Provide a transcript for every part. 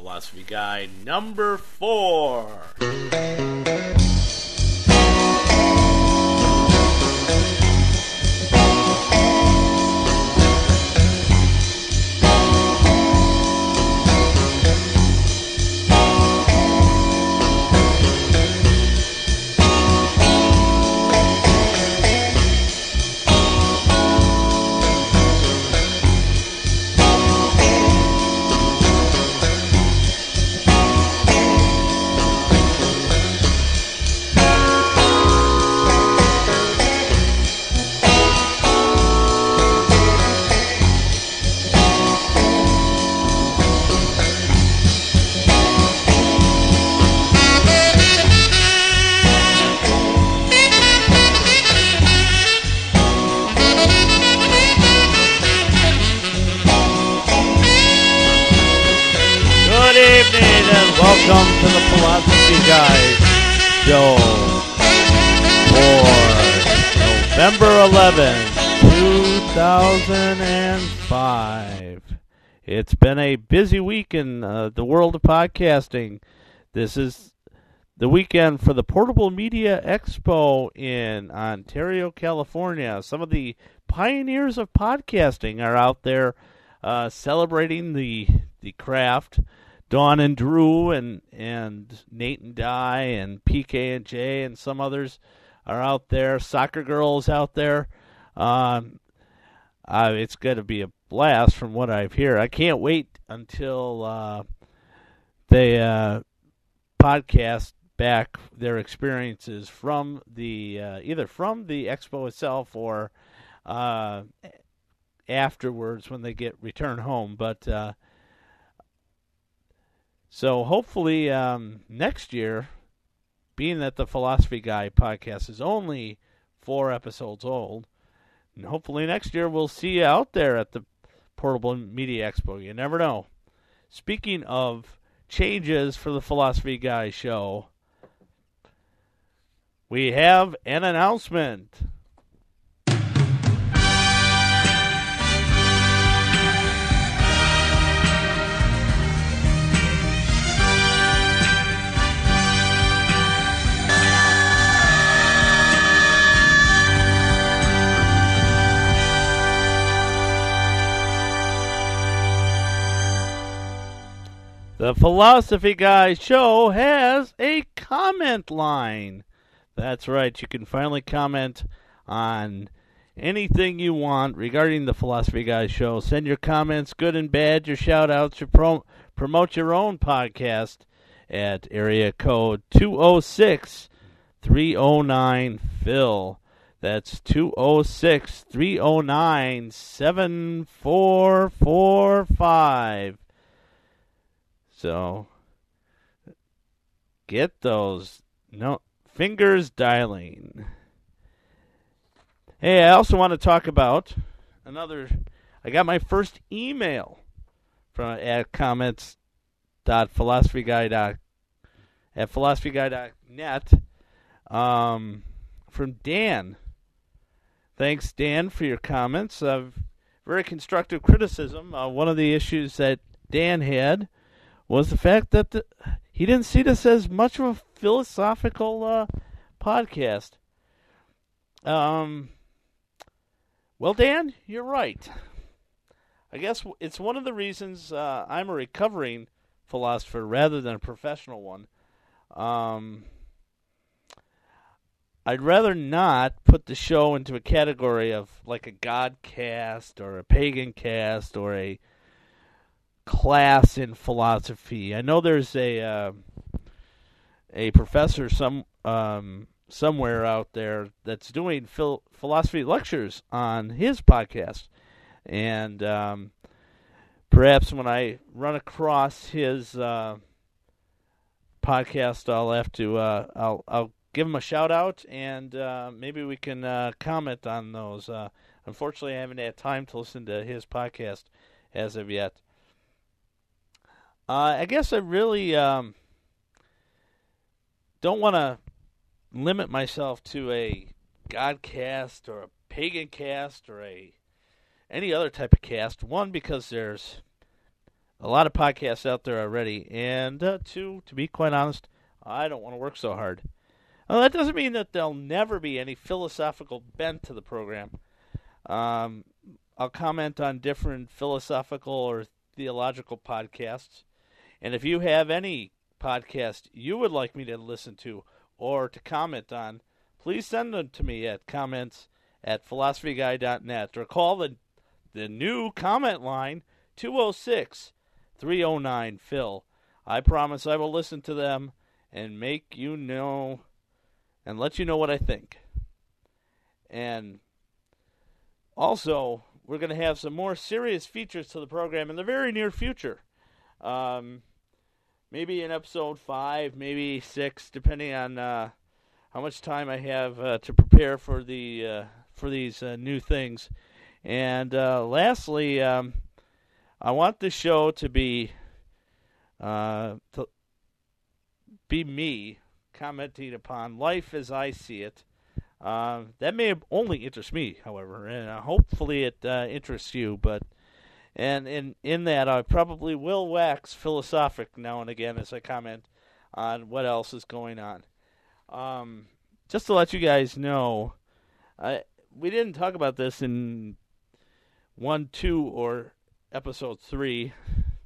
Philosophy Guy number four. 2005. It's been a busy week in uh, the world of podcasting. This is the weekend for the Portable Media Expo in Ontario, California. Some of the pioneers of podcasting are out there uh, celebrating the the craft. Dawn and Drew and and Nate and Di and PK and Jay and some others are out there. Soccer girls out there. Um, uh, it's going to be a blast from what I've heard. I can't wait until uh, they uh, podcast back their experiences from the uh, either from the expo itself or uh, afterwards when they get return home. But uh, so hopefully um, next year, being that the Philosophy Guy podcast is only four episodes old, and hopefully next year we'll see you out there at the Portable Media Expo. You never know. Speaking of changes for the Philosophy Guy show, we have an announcement. The Philosophy Guy show has a comment line. That's right, you can finally comment on anything you want regarding the Philosophy Guy show. Send your comments, good and bad, your shout outs, your pro- promote your own podcast at area code 206 309 Phil. That's 206 309 7445. So get those no fingers dialing. Hey, I also want to talk about another. I got my first email from at comments dot philosophyguy dot at philosophyguy.net um, from Dan. Thanks, Dan, for your comments. Uh, very constructive criticism. Uh, one of the issues that Dan had was the fact that the, he didn't see this as much of a philosophical uh, podcast. Um, well, Dan, you're right. I guess it's one of the reasons uh, I'm a recovering philosopher rather than a professional one. Um, I'd rather not put the show into a category of like a god cast or a pagan cast or a class in philosophy. I know there's a uh, a professor some um, somewhere out there that's doing phil- philosophy lectures on his podcast, and um, perhaps when I run across his uh, podcast, I'll have to uh, I'll I'll give him a shout out, and uh, maybe we can uh, comment on those. Uh, unfortunately, I haven't had time to listen to his podcast as of yet. Uh, I guess I really um, don't want to limit myself to a God cast or a pagan cast or a any other type of cast. One because there's a lot of podcasts out there already, and uh, two, to be quite honest, I don't want to work so hard. Well, that doesn't mean that there'll never be any philosophical bent to the program. Um, I'll comment on different philosophical or theological podcasts. And if you have any podcast you would like me to listen to or to comment on, please send them to me at comments at philosophyguy.net or call the, the new comment line 206 309 Phil. I promise I will listen to them and make you know and let you know what I think. And also, we're going to have some more serious features to the program in the very near future. Um, maybe in episode five, maybe six, depending on uh, how much time I have uh, to prepare for the uh, for these uh, new things. And uh, lastly, um, I want the show to be uh, to be me commenting upon life as I see it. That may only interest me, however, and hopefully it interests you. But and in in that, I probably will wax philosophic now and again as I comment on what else is going on. Um, just to let you guys know, I we didn't talk about this in one, two, or episode three,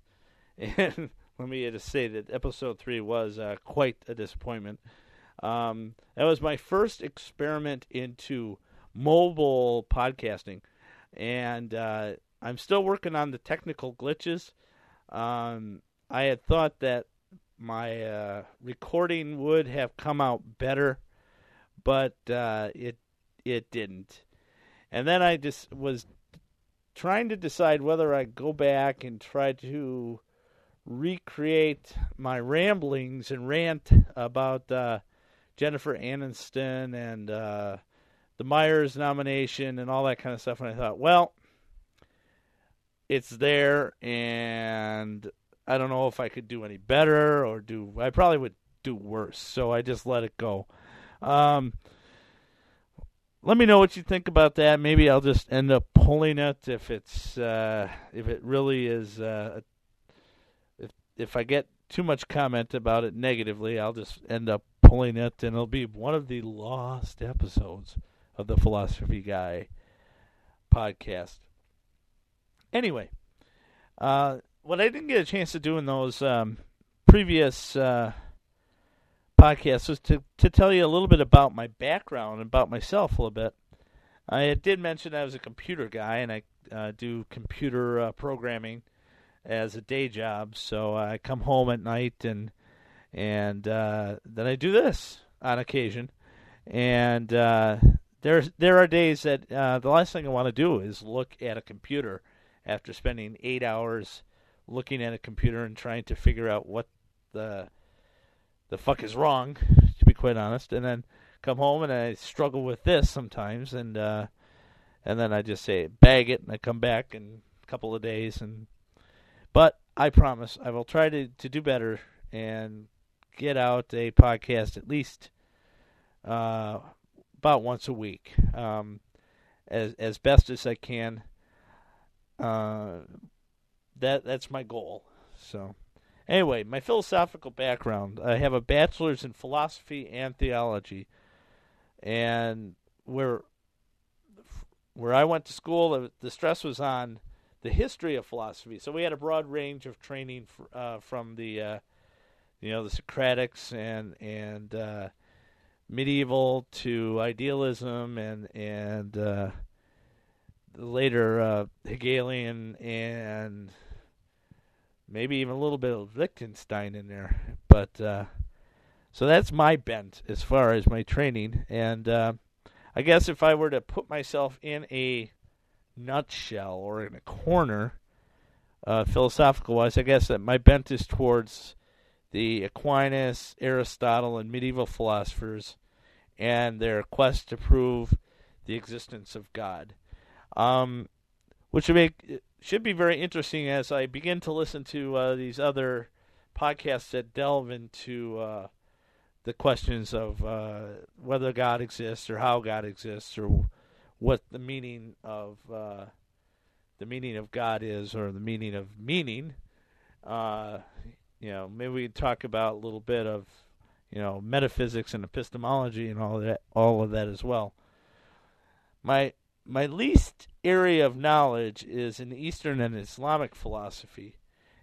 and let me just say that episode three was uh, quite a disappointment. Um, that was my first experiment into mobile podcasting, and uh, I'm still working on the technical glitches. Um, I had thought that my uh, recording would have come out better, but uh, it it didn't. And then I just was trying to decide whether I go back and try to recreate my ramblings and rant about uh, Jennifer Aniston and uh, the Miers nomination and all that kind of stuff. And I thought, well, it's there, and I don't know if I could do any better or do. I probably would do worse, so I just let it go. Um, let me know what you think about that. Maybe I'll just end up pulling it if it's uh, if it really is uh, if I get too much comment about it negatively, I'll just end up pulling it, and it'll be one of the lost episodes of the Philosophy Guy podcast. Anyway, uh, what I didn't get a chance to do in those um, previous uh, podcasts was to, to tell you a little bit about my background, and about myself a little bit. I did mention I was a computer guy, and I uh, do computer uh, programming as a day job. So I come home at night and and uh, then I do this on occasion. And uh, there there are days that the last thing I want to do is look at a computer after spending eight hours looking at a computer and trying to figure out what the the fuck is wrong, to be quite honest. And then come home and I struggle with this sometimes, and uh, and then I just say bag it, and I come back in a couple of days and but I promise I will try to, to do better and get out a podcast at least uh, about once a week, um, as as best as I can. Uh, that that's my goal. So, anyway, my philosophical background: I have a bachelor's in philosophy and theology, and where where I went to school, the, the stress was on the history of philosophy. So we had a broad range of training for, uh, from the uh, you know the Socratics and and uh, medieval to idealism and and uh, later uh, Hegelian and maybe even a little bit of Wittgenstein in there. But uh, so that's my bent as far as my training. And I guess if I were to put myself in a nutshell or in a corner, uh, philosophical wise, I guess that my bent is towards the Aquinas, Aristotle, and medieval philosophers and their quest to prove the existence of God. Um, which should, make, should be very interesting as I begin to listen to uh, these other podcasts that delve into uh, the questions of uh, whether God exists or how God exists or what the meaning of uh, the meaning of God is, or the meaning of meaning, Uh, you know, maybe we talk about a little bit of, you know, metaphysics and epistemology and all that, all of that as well. My my least area of knowledge is in Eastern and Islamic philosophy,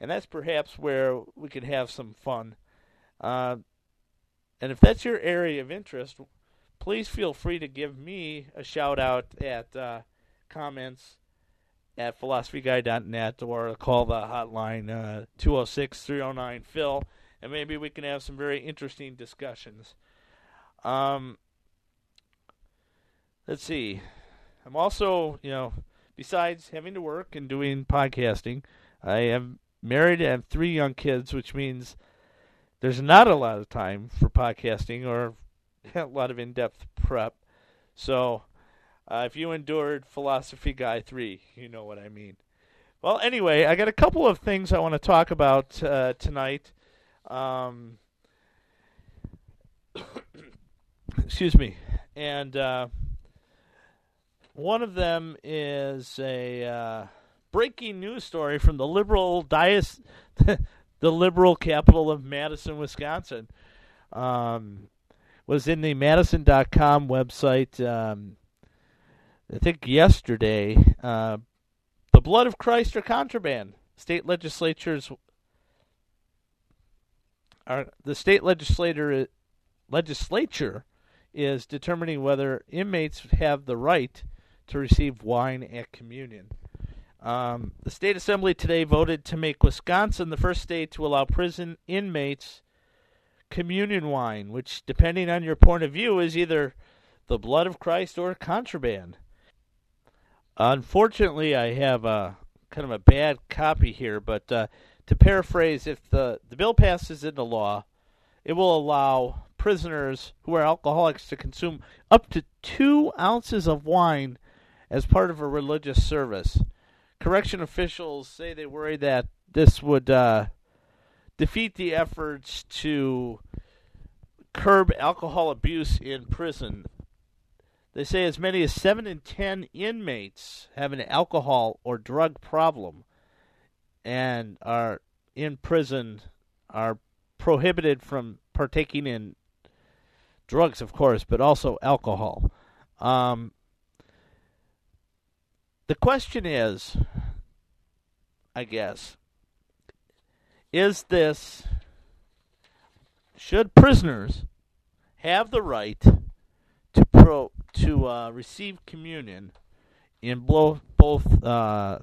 and that's perhaps where we could have some fun. Uh, and if that's your area of interest, please feel free to give me a shout out at uh, comments at philosophyguy.net or call the hotline uh, 206 309 Phil, and maybe we can have some very interesting discussions. Um, let's see. I'm also, you know, besides having to work and doing podcasting, I am married and have three young kids, which means there's not a lot of time for podcasting or a lot of in-depth prep. So, uh, if you endured Philosophy Guy 3, you know what I mean. Well, anyway, I got a couple of things I want to talk about uh, tonight. Um, excuse me. And uh, one of them is a uh, breaking news story from the liberal dias, the liberal capital of Madison, Wisconsin. Um, was in the Madison.com website. Um, I think yesterday. Uh, the blood of Christ or contraband. State legislatures. Are, the state legislator legislature is determining whether inmates have the right to receive wine at communion. Um, the state assembly today voted to make Wisconsin the first state to allow prison inmates communion wine, which, depending on your point of view, is either the blood of Christ or contraband. Unfortunately, I have a kind of a bad copy here, but uh, to paraphrase, if the, the bill passes into law, it will allow prisoners who are alcoholics to consume up to two ounces of wine as part of a religious service. Correction officials say they worry that this would uh, defeat the efforts to curb alcohol abuse in prison. They say as many as 7 in 10 inmates have an alcohol or drug problem and are in prison are prohibited from partaking in drugs, of course, but also alcohol. Um, the question is, I guess, is this should prisoners have the right to pro to uh, receive communion in both both uh,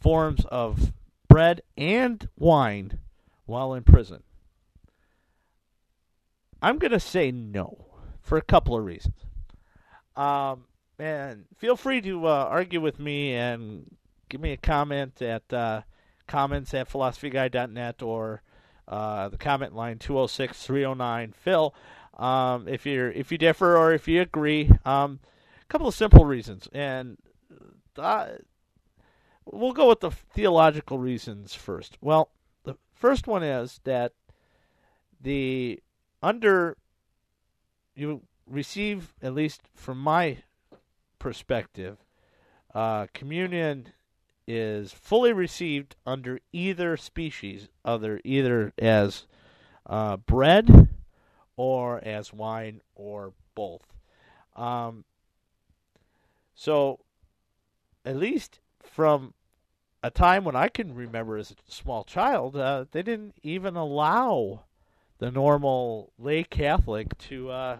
forms of bread and wine while in prison? I'm going to say no for a couple of reasons. Um, and feel free to uh, argue with me and give me a comment at uh, comments at philosophyguy.net or uh, the comment line 206 309 Phil. Um, if you're if you differ or if you agree, um, a couple of simple reasons, and uh, we'll go with the theological reasons first. Well, the first one is that the under you receive at least from my perspective, uh, communion is fully received under either species, other either as uh, bread or as wine or both. Um, so, at least from a time when I can remember as a small child, uh, they didn't even allow the normal lay Catholic to uh,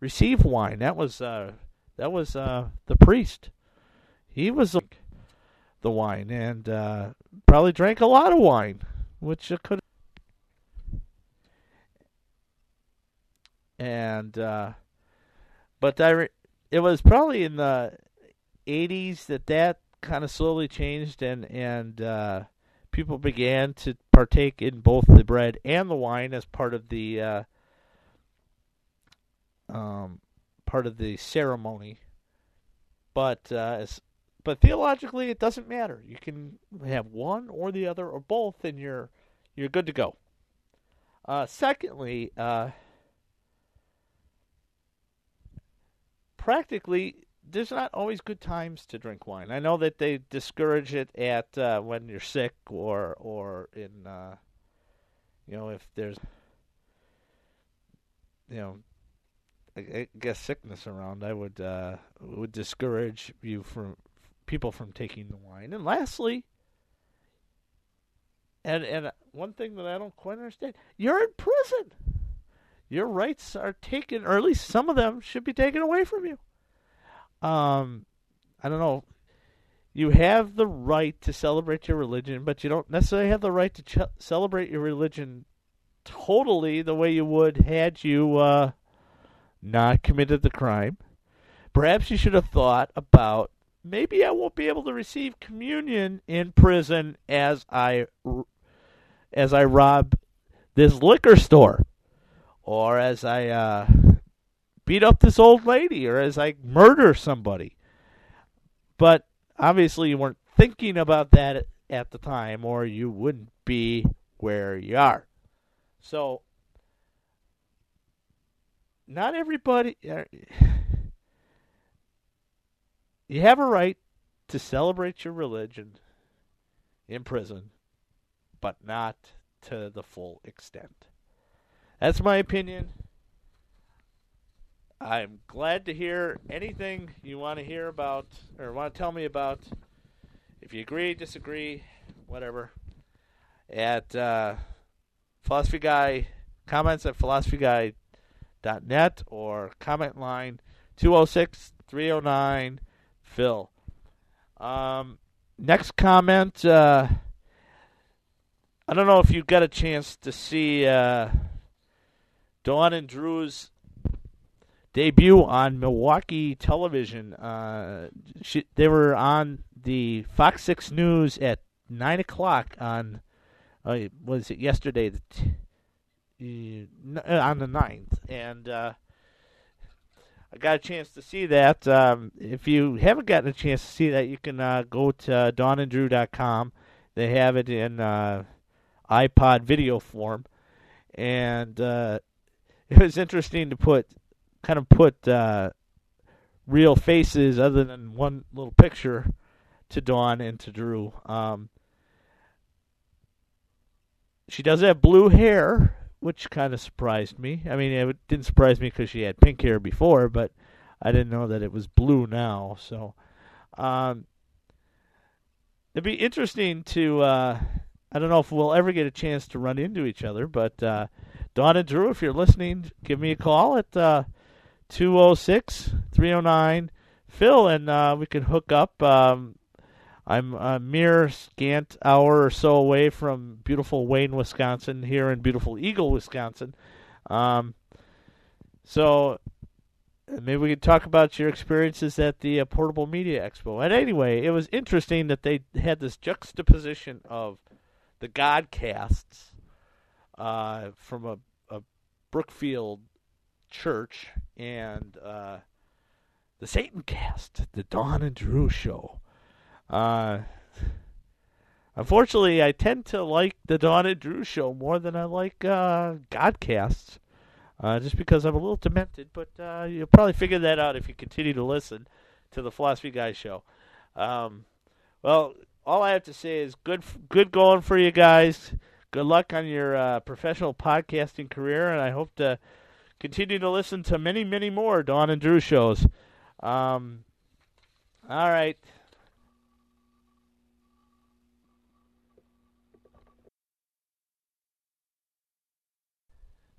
receive wine. That was uh, that was uh, the priest. He was the wine and uh, probably drank a lot of wine, which could. And uh, but I, re- it was probably in the '80s that that kind of slowly changed, and and uh, people began to partake in both the bread and the wine as part of the uh, um, part of the ceremony. But uh, but theologically, it doesn't matter. You can have one or the other or both, and you're you're good to go. Uh, secondly, uh, practically, there's not always good times to drink wine. I know that they discourage it at uh, when you're sick or or in uh, you know if there's you know I, guess sickness around. I would uh, would discourage you from people from taking the wine. And lastly, and and one thing that I don't quite understand, you're in prison. Your rights are taken, or at least some of them should be taken away from you um, I don't know. You have the right to celebrate your religion, but you don't necessarily have the right to ch- celebrate your religion totally the way you would had you uh, not committed the crime. Perhaps you should have thought about maybe I won't be able to receive communion in prison as I as I rob this liquor store or as I uh, beat up this old lady or as I murder somebody. But obviously, you weren't thinking about that at the time, or you wouldn't be where you are. So, not everybody. Uh, you have a right to celebrate your religion in prison, but not to the full extent. That's my opinion. I'm glad to hear anything you want to hear about or want to tell me about. If you agree, disagree, whatever. At uh, Philosophy Guy, comments at philosophyguy.net or comment line 206 309 Phil. Um, next comment. Uh, I don't know if you got a chance to see uh, Dawn and Drew's debut on Milwaukee television. Uh, she, they were on the Fox Six News at nine o'clock on uh, was it yesterday? The t- uh, on the 9th. and uh, I got a chance to see that. Um, if you haven't gotten a chance to see that, you can uh, go to dawnanddrew.com. They have it in uh, iPod video form, and uh, it was interesting to put kind of put uh, real faces other than one little picture to Dawn and to Drew. Um, she does have blue hair, which kind of surprised me. I mean, it didn't surprise me because she had pink hair before, but I didn't know that it was blue now. So, um, it'd be interesting to. Uh, I don't know if we'll ever get a chance to run into each other, but uh, Dawn and Drew, if you're listening, give me a call at uh, 206 309 Phil, and uh, we can hook up. Um, I'm a mere scant hour or so away from beautiful Wayne, Wisconsin, here in beautiful Eagle, Wisconsin. Um, so maybe we could talk about your experiences at the uh, Portable Media Expo. And anyway, it was interesting that they had this juxtaposition of the Godcasts uh, from a, a Brookfield church and uh, the Satan Cast, the Dawn and Drew show. Uh, unfortunately, I tend to like the Dawn and Drew show more than I like uh, Godcasts, uh, just because I'm a little demented. But uh, you'll probably figure that out if you continue to listen to the Philosophy Guy show. Um, well, all I have to say is good, good going for you guys. Good luck on your uh, professional podcasting career, and I hope to continue to listen to many, many more Dawn and Drew shows. Um, all right.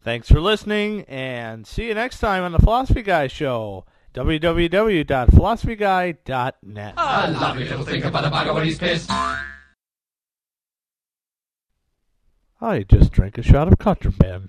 Thanks for listening, and see you next time on the Philosophy Guy Show. www.philosophyguy.net. A ah, lovely little about a bugger when he's pissed. I just drank a shot of contraband.